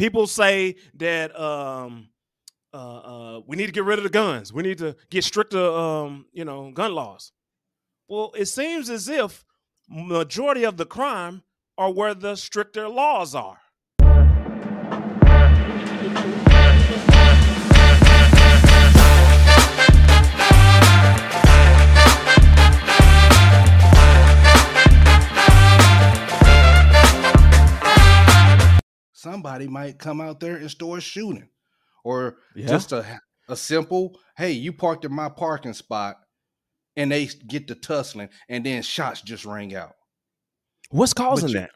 People say that um, uh, uh, we need to get rid of the guns. We need to get stricter, um, you know, gun laws. Well, it seems as if majority of the crime are where the stricter laws are. Somebody might come out there and start shooting, or Yeah. just a a simple, hey, you parked in my parking spot, and they get to tussling, and then shots just ring out. What's causing you- that?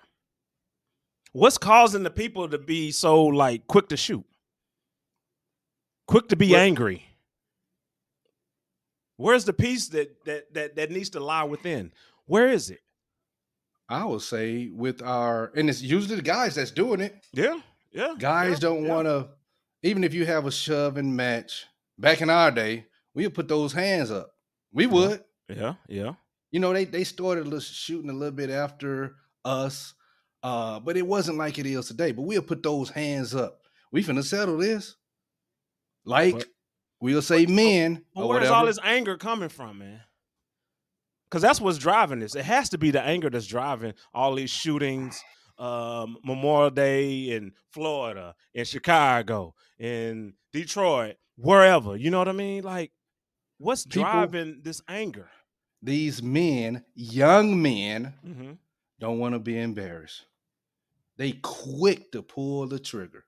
What's causing the people to be so like quick to shoot? Quick to be What- angry? Where's the peace that that that that needs to lie within? Where is it? I would say with our, and it's usually the guys that's doing it. Yeah, yeah. Guys yeah, don't yeah. want to, even if you have a shove and match. Back in our day, we would put those hands up. We would. Yeah, yeah. You know, they they started shooting a little bit after us, uh, but it wasn't like it is today. But we'll put those hands up. We finna settle this. Like But- we'll say men But where's all this anger coming from, man? Because that's what's driving this. It has to be the anger that's driving all these shootings. Um, Memorial Day in Florida, in Chicago, in Detroit, wherever. You know what I mean? Like, what's People- driving this anger? These men, young men, hmm don't want to be embarrassed. They quick to pull the trigger.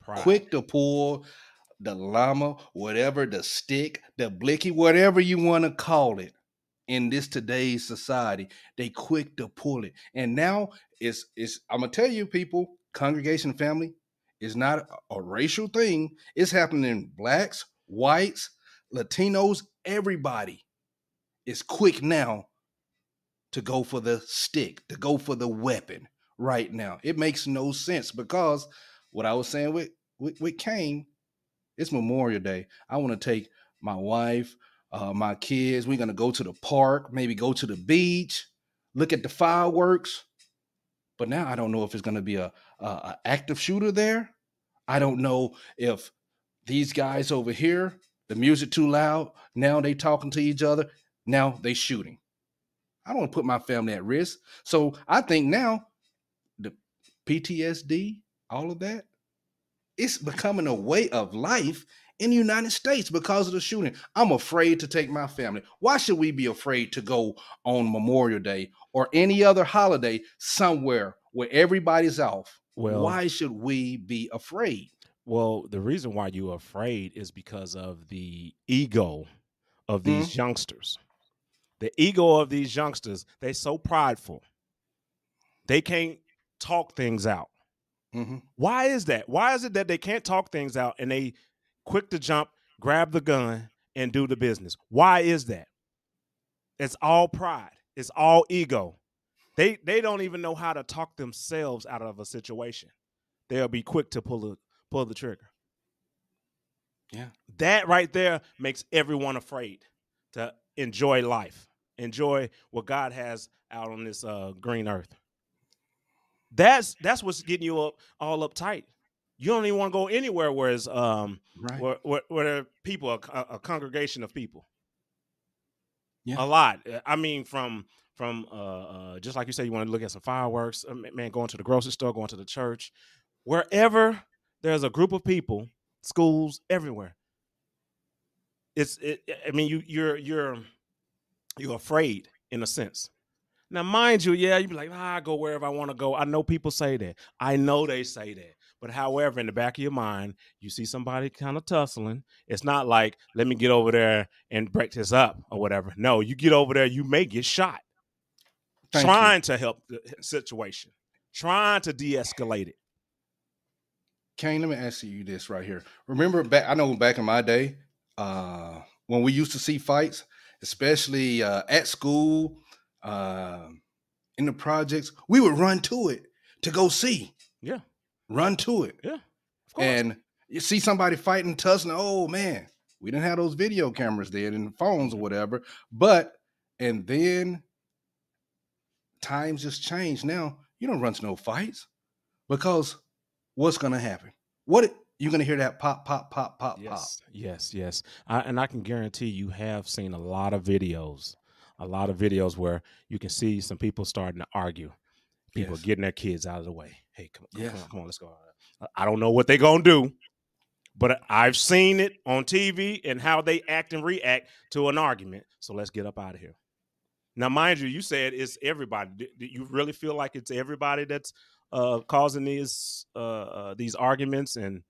Pride. quick to pull the llama, whatever, the stick, the blicky, whatever you want to call it in this today's society. They quick to pull it. And now it's it's I'm gonna tell you, people, congregation family is not a, racial thing. It's happening in blacks, whites, Latinos, everybody is quick now to go for the stick, to go for the weapon right now. It makes no sense because what I was saying with with, with Kane, it's Memorial Day. I want to take my wife, uh, my kids. We're gonna go to the park, maybe go to the beach, look at the fireworks. But now I don't know if it's gonna be a, a, a active shooter there. I don't know if these guys over here, the music too loud. Now they talking to each other. Now they shooting. I don't want to put my family at risk. So I think now the PTSD, all of that, it's becoming a way of life in the United States because of the shooting. I'm afraid to take my family. Why should we be afraid to go on Memorial Day or any other holiday somewhere where everybody's off? Well, Why should we be afraid? Well, the reason why you're afraid is because of the ego of these youngsters. The ego of these youngsters, they're so prideful. They can't talk things out. Mhm. Why is that? Why is it that they can't talk things out and they quick to jump, grab the gun, and do the business? Why is that? It's all pride. It's all ego. They they don't even know how to talk themselves out of a situation. They'll be quick to pull the pull the trigger. Yeah. That right there makes everyone afraid to enjoy life, enjoy what God has out on this uh, green earth. That's that's what's getting you up all uptight. You don't even want to go anywhere where it's um Right. where, where, where people a, a congregation of people. Yeah. A lot. Uh, I mean, from from uh, uh just like you said, you want to look at some fireworks. uh, Man, going to the grocery store, going to the church, wherever there's a group of people, schools, everywhere. It's. It, I mean, you you're you're you're afraid in a sense. Now, mind you, yeah, you'd be like, nah, I go wherever I want to go. I know people say that. I know they say that. But however, in the back of your mind, you see somebody kind of tussling. It's not like, let me get over there and break this up or whatever. No, you get over there, you may get shot. Thank you. trying to help the situation, trying to de-escalate it. Kane, let me ask you this right here. Remember back I know back in my day, uh, when we used to see fights, especially uh, at school, uh, in the projects, we would run to it to go see. Yeah. Run to it. Yeah. Of course. And you see somebody fighting, tussling, oh man, we didn't have those video cameras then and phones or whatever. But and then times just changed now. You don't run to no fights because what's gonna happen? what you're gonna hear that pop, pop, pop, pop, yes, pop. Yes, yes, I, and I can guarantee you have seen a lot of videos, a lot of videos where you can see some people starting to argue, people Yes. getting their kids out of the way. Hey, come, come, Yes. come on, come on, let's go. I don't know what they're gonna do, but I've seen it on TV and how they act and react to an argument. So let's get up out of here. Now, mind you, you said it's everybody. Do do you really feel like it's everybody that's uh, causing these uh, uh, these arguments and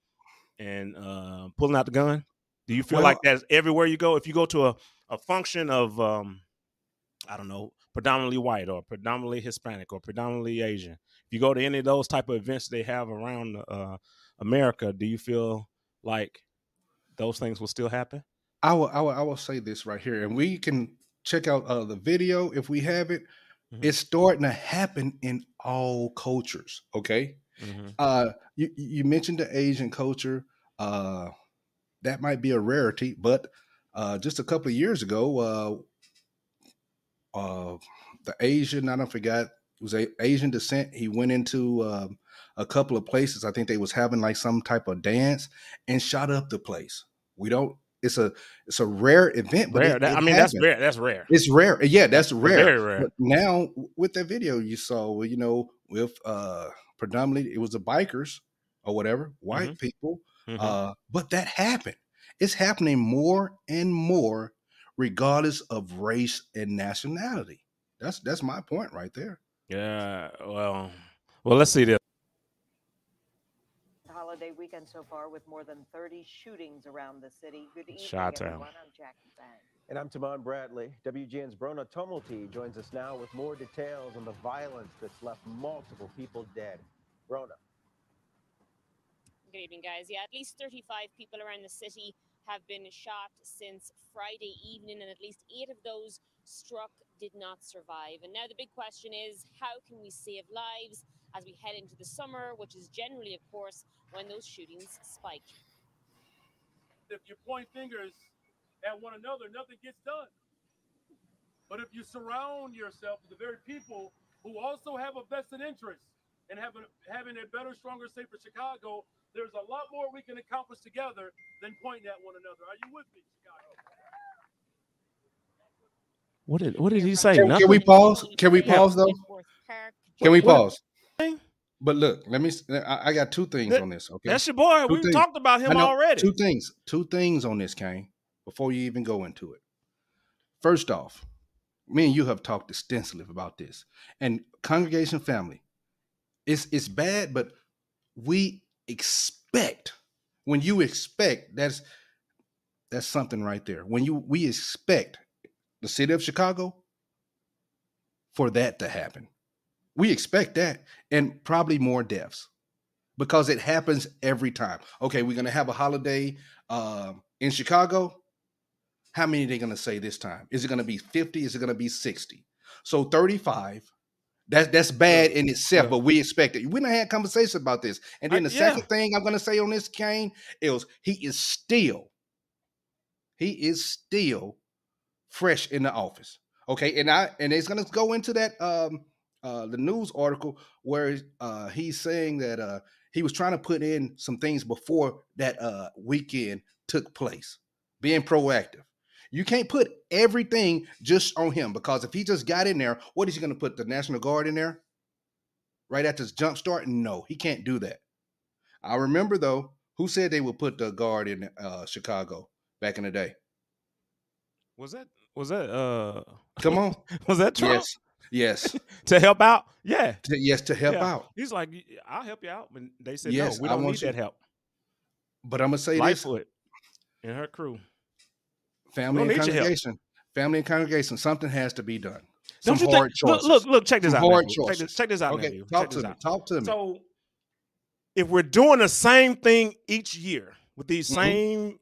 and uh, pulling out the gun? Do you feel Well- like that's everywhere you go? If you go to a, a function of um, I don't know, predominantly white or predominantly Hispanic or predominantly Asian, if you go to any of those type of events they have around uh, America, do you feel like those things will still happen? I will, I will, I will say this right here, and we can check out uh, the video if we have it. Mhm. It's starting to happen in all cultures. Okay, uh, you you mentioned the Asian culture. Uh, that might be a rarity, but uh, just a couple of years ago, uh, the Asian I don't forgot it was a Asian descent. He went into um, a couple of places. I think they was having like some type of dance and shot up the place. We don't. It's a it's a rare event, but Rare. it- That- it I mean, that's rare. That's rare. It's rare. Yeah, that's rare. Very rare. But now with that video you saw, you know, with uh predominantly it was the bikers or whatever, white people. Mhm. Uh, but that happened. It's happening more and more, regardless of race and nationality. That's that's my point right there. yeah. Well, well, let's see this. holiday weekend so far with more than 30 shootings around the city. Good evening, Chi-town. everyone. I'm Jackie Bange. And I'm Tahman Bradley. WGN's Bronagh Tumulty joins us now with more details on the violence that's left multiple people dead. Bronagh. Good evening, guys. Yeah, at least 35 people around the city have been shot since Friday evening, and at least eight of those struck did not survive. And now the big question is how can we save lives as we head into the summer, which is generally, of course, when those shootings spike? if you point fingers at one another, nothing gets done. But if you surround yourself with the very people who also have a vested interest in having having a better, stronger, safer Chicago, there's a lot more we can accomplish together than pointing at one another. Are you with me, Chicago? What did What did he say? Can- can we pause? Can we pause, though? Can we pause? But look, let me. I got two things That- on this. Okay, That's your boy. Two We things. talked about him know. already. Two things. Two things on this, Kane. Before you even go into it. First off, me and you have talked extensively about this, and congregation family. It's it's bad, but we expect when you expect that's that's something right there. When you we expect the city of Chicago for that to happen. We expect that and probably more deaths because it happens every time. Okay, we're gonna have a holiday um, in Chicago. How many are they gonna say this time? Is it gonna be 50? Is it gonna be 60? So 35. That's that's bad in itself, Yeah. but we expect it. We done had conversations about this. And then I- the yeah. second thing I'm gonna say on this, Kane, is he is still, he is still fresh in the office. Okay, and I and it's gonna go into that um uh the news article where uh he's saying that uh he was trying to put in some things before that uh weekend took place, being proactive. You can't put everything just on him because if he just got in there, what is he gonna put the National Guard in there? Right at this jump start? No, he can't do that. I remember though, who said they would put the guard in uh Chicago back in the day? Was that Was that uh? Come on. Was that Trump Yes. Yes. to help out? Yeah. To- yes, to help Yeah. out. He's like, I'll help you out, but they said Yes, no. We don't want need you- that help. But I'm gonna say this: Lightfoot and her crew. Family and need your help. congregation, family and congregation, something has to be done. Some Don't you hard think? Look, choices. look, look. Check this Some out. hard. Check this, check this out. Okay, nephew. talk check to me. out. Talk to me. So, if we're doing the same thing each year with these Mhm. same,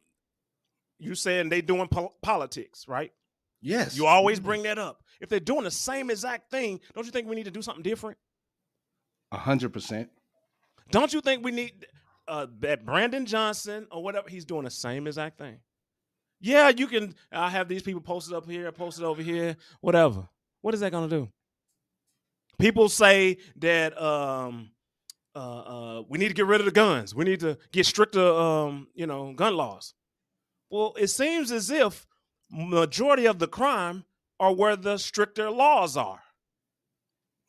you saying they doing pol- politics, right? yes, You always bring that up. If they're doing the same exact thing, don't you think we need to do something different? a hundred percent. Don't you think we need uh, that Brandon Johnson or whatever? He's doing the same exact thing. Yeah, you can. I have these people posted up here, posted over here, whatever. What is that going to do? People say that um, uh, uh, we need to get rid of the guns. We need to get stricter, um, you know, gun laws. Well, it seems as if majority of the crime are where the stricter laws are.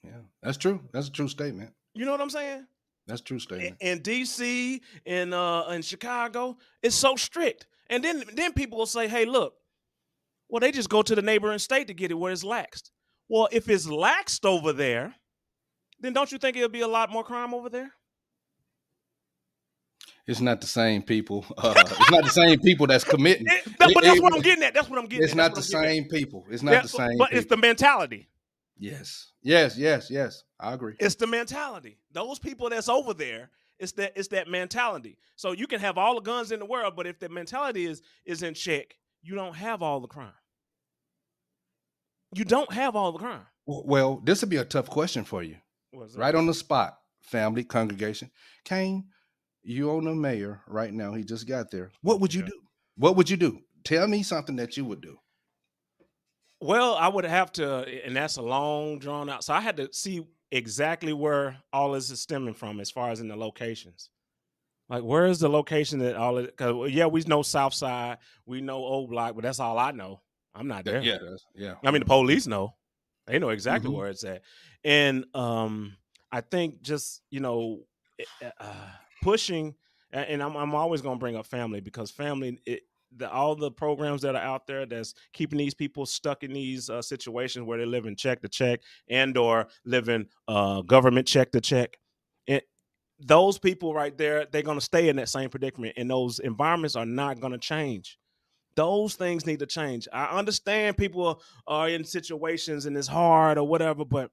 Yeah, that's true. That's a true statement. You know what I'm saying? That's a true In, statement. in DC, in uh, in Chicago, it's so strict. And then then people will say, "Hey, look, well, they just go to the neighboring state to get it where it's laxed." Well, if it's laxed over there, then don't you think it'll be a lot more crime over there? It's not the same people. Uh, it's not the same people that's committing. It- that- but It- that's it- what I'm getting at. That's what I'm getting It's at. not the That's same people. It's not the same. But it's the mentality. yes, yes, yes, yes. I agree. It's the mentality. Those people that's over there, it's that it's that mentality. So you can have all the guns in the world, but if the mentality is is in check, you don't have all the crime. You don't have all the crime. Well, this would be a tough question for you. Right on the spot, family, congregation. Kane, you own the mayor right now. He just got there. What would you do? What would you do? Tell me something that you would do. Well, I would have to, and that's a long drawn out. So I had to see exactly where all this is stemming from, as far as in the locations. Like, where is the location that all it? Because yeah, we know South Side, we know O Block, but that's all I know. I'm not there. Yeah, yeah. I mean, the police know. They know exactly Mhm. where it's at. And um, I think just, you know, eh, uh, pushing, and I'm, I'm always going to bring up family because family, it, the, all the programs that are out there that's keeping these people stuck in these uh, situations where they live in check to check and or living uh, government check to check. It, those people right there, they're going to stay in that same predicament, and those environments are not going to change. Those things need to change. I understand people are in situations and it's hard or whatever, but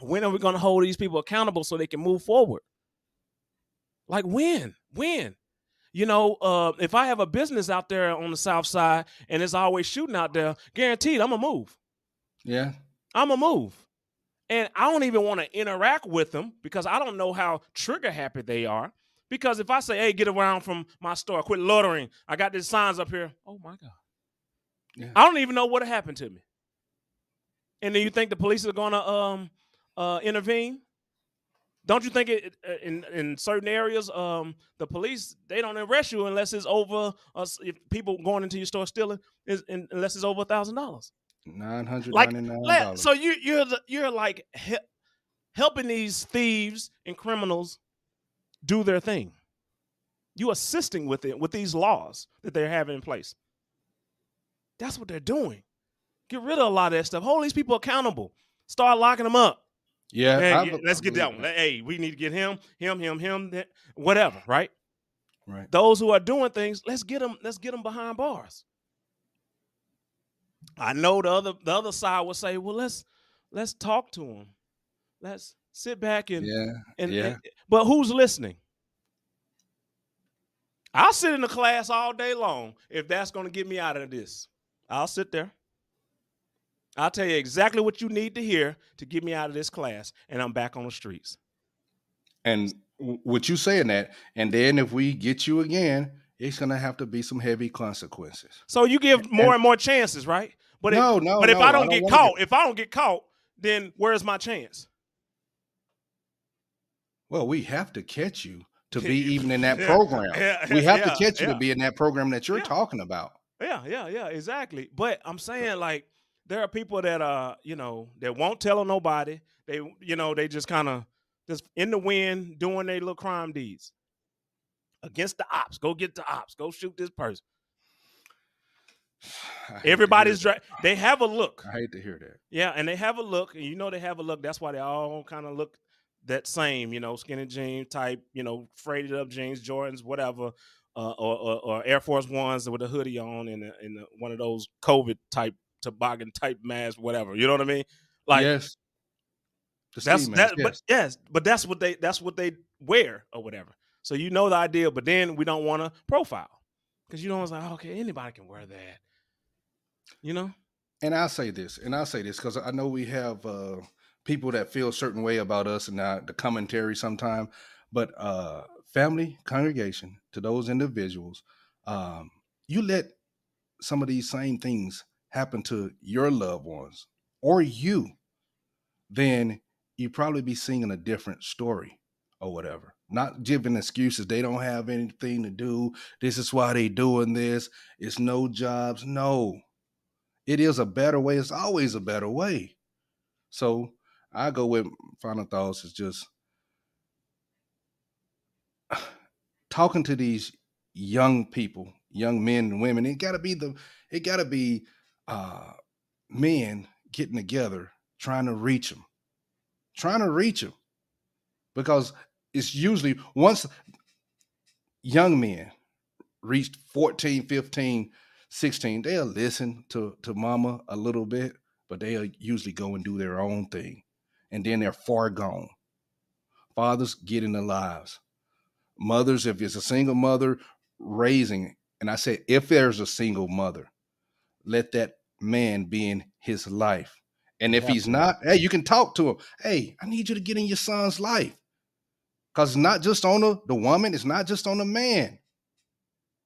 when are we going to hold these people accountable so they can move forward? Like when? When? You know, uh, if I have a business out there on the south side and it's always shooting out there, guaranteed I'm gonna move. Yeah. I'm gonna move. And I don't even want to interact with them because I don't know how trigger happy they are. Because if I say, hey, get around from my store, quit loitering, I got these signs up here. Oh my God. Yeah. I don't even know what happened to me. And then you think the police are gonna um uh intervene? Don't you think it uh, in in certain areas um the police they don't arrest you unless it's over us if people going into your store stealing is in, unless it's over a thousand dollars. Nine hundred ninety nine dollars. so you you're the, you're like he- helping these thieves and criminals do their thing. You assisting with it with these laws that they're having in place. That's what they're doing. Get rid of a lot of that stuff. Hold these people accountable. Start locking them up. Yeah. Let's get that one. Hey, we need to get him, him, him, him, that- whatever. Right? Right. Those who are doing things, let's get them. Let's get them behind bars. I know the other the other side will say, well, let's let's talk to them. Let's sit back and Yeah. and, yeah. and- but who's listening? I'll sit in the class all day long if that's going to get me out of this. I'll sit there. I'll tell you exactly what you need to hear to get me out of this class, and I'm back on the streets. And with you saying that, and then if we get you again, it's gonna have to be some heavy consequences. So you give more and more chances, right? But if, no, no. but if no, I don't, get caught, if I don't get caught, then where's my chance? well, we have to catch you to be even in that yeah, program. yeah, we have yeah, to catch you to be in that program that you're talking about. Yeah, yeah, yeah, exactly. But I'm saying like there are people that uh, you know, that won't tell nobody. They, you know, they just kind of just in the wind doing their little crime deeds against the ops. Go get the ops. Go shoot this person. I hate to hear Everybody's dra- they have a look. I hate to hear that. Yeah, and they have a look, and you know they have a look. That's why they all kind of look that same, you know, skinny jeans type, you know, freighted up jeans, Jordans, whatever, uh, or, or or Air Force Ones with a hoodie on and and one of those COVID type toboggan type masks, whatever. You know what I mean? Like yes. That's that, mask, but yes, but that's what they that's what they wear or whatever. So you know the idea, but then we don't want to profile because you know it's like okay, anybody can wear that. You know? and I'll say this, and I'll say this because I know we have uh, people that feel a certain way about us and uh, the commentary sometime, but uh, family, congregation, to those individuals, um, you let some of these same things happen to your loved ones or you, then you probably be singing a different story. or whatever. Not giving excuses. They don't have anything to do. This is why they doing this. It's no jobs. No. It is a better way. It's always a better way. So I go with final thoughts is just talking to these young people, young men and women. It gotta be the it gotta be uh men getting together, trying to reach them, trying to reach them, because it's usually once young men reach 14, 15, 16, they'll listen to, to mama a little bit, but they'll usually go and do their own thing. And then they're far gone. Fathers get in their lives. Mothers, if it's a single mother raising, and I say if there's a single mother, let that man be in his life. And if he's not, hey, you can talk to him. Hey, I need you to get in your son's life. Because it's not just on the, the woman, it's not just on the man.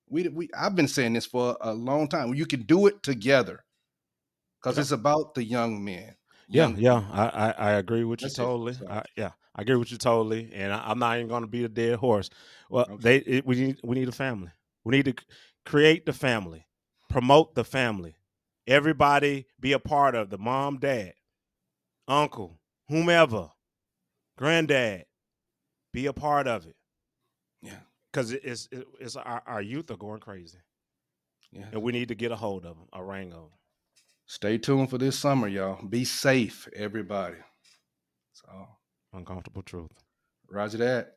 We, we I've been saying this for a long time. You can do it together. Because it's about the young men. Yeah, Young yeah, I, I, I agree with you That's totally. I, yeah, I agree with you totally, and I, I'm not even going to beat a dead horse. Well, Okay. they it, we need we need a family. We need to create the family, promote the family. Everybody be a part of the mom, dad, uncle, whomever, granddad. Be a part of it Yeah. because it's it's our, our youth are going crazy, Yeah. and we need to get a hold of them, a ring of them. Stay tuned for this summer, y'all. Be safe, everybody. So, Uncomfortable truth. Roger that.